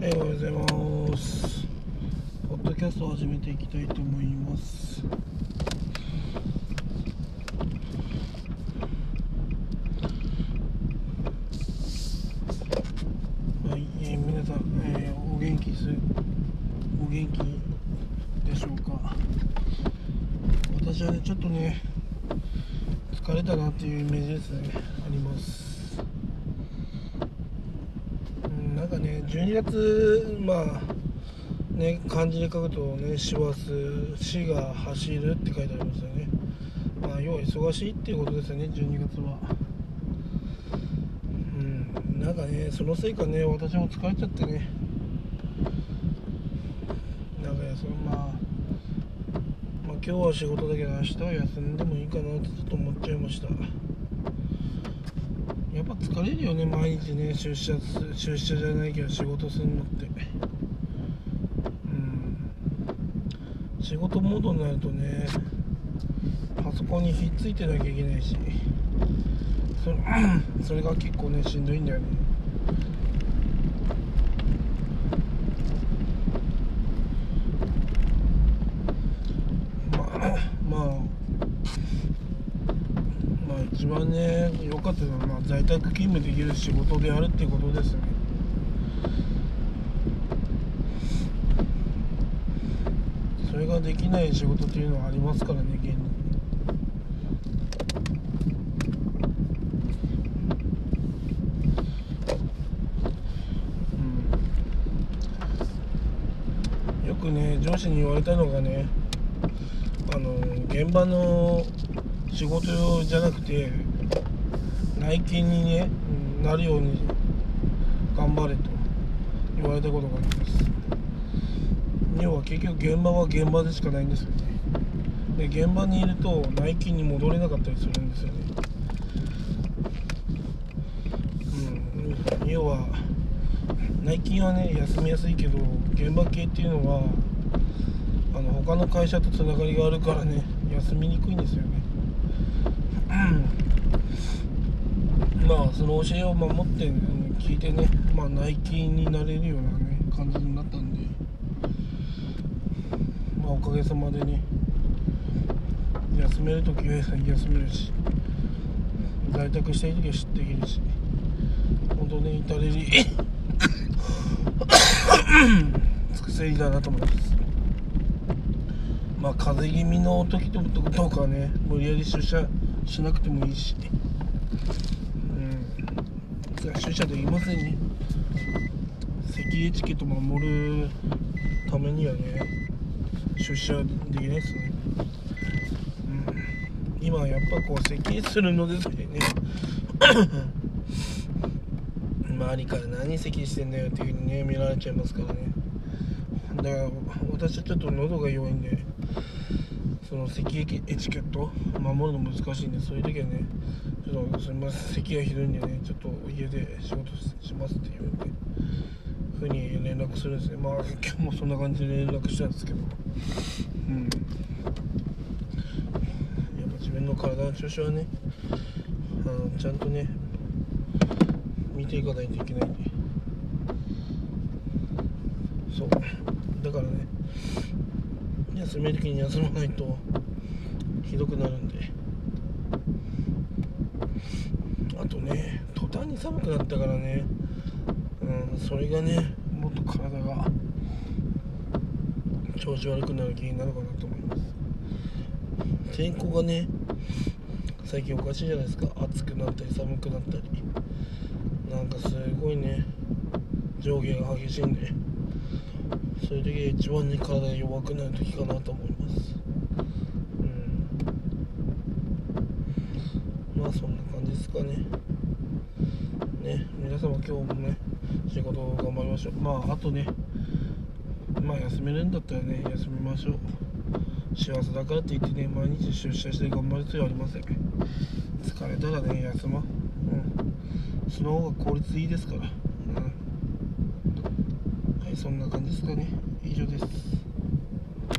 おはようございます。ポッドキャストを始めていきたいと思います。はい、えー皆さん、えーお元気す、お元気でしょうか。私はね、ちょっとね、疲れたなっていうイメージですね、あります。うんなんかね12月まあね漢字で書くとね師走死が走るって書いてありますよね。まあ要は忙しいっていうことですよね12月は。うんなんかねそのせいかね私も疲れちゃってね。なんかそのまあ今日は仕事だけど明日は休んでもいいかなってちょっと思っちゃいました。疲れるよね毎日ね出社出社じゃないけど仕事するのって。うん。仕事モードになるとねパソコンにひっついてなきゃいけないし。それ それが結構ねしんどいんだよね。まあまあ一番ね良かったのは、まあ、在宅勤務できる仕事であるっていうことですね。それができない仕事っていうのはありますからね現に。うん。よくね上司に言われたのがねあの現場の仕事じゃなくて内勤にねなるように頑張れと言われたことがあります。要は結局現場は現場でしかないんですよね。で現場にいると内勤に戻れなかったりするんですよね。うん。要は内勤はね休みやすいけど現場系っていうのはあの他の会社とつながりがあるからね休みにくいんですよね。まあその教えを守って、聞いてねまあ内勤になれるようなね感じになったんで。まあおかげさまでね休める時は休めるし在宅したい時は知っているし本当ね至れり 尽くせりだなと思います。まあ風邪気味の時ととかね無理やり出社しなくてもいいし。うん。出社できませんね。咳エチケット守るためにはね出社できないですね、うん、今やっぱこう咳するのですね。周りから何咳してんだよっていう風にね見られちゃいますからね。だから私はちょっと喉が弱いんでその咳エチケット？守るの難しいんでそういう時はねちょっとすみません。咳がひどいんでねちょっと家で仕事しますっていうねふうに連絡するんですね。まあ今日もそんな感じで連絡したんですけど。うん。やっぱ自分の体の調子はねあのちゃんとね見ていかないといけないんで。そう。だからね休める時に休まないとひどくなるんで。あとね途端に寒くなったからね。うんそれがねもっと体が調子悪くなる原因なのかなと思います。天候がね最近おかしいじゃないですか。暑くなったり寒くなったり。なんかすごいね上下が激しいんで。そういう時が一番ね体が弱くなる時かなと思います。うん。まあそんな感じですかね。ね皆様今日もね仕事頑張りましょう。まああとねまあ休めるんだったらね休みましょう。幸せだからって言ってね毎日出社して頑張る必要ありません。疲れたらね休まう。ん。その方が効率いいですから。はいそんな感じですかね。以上です。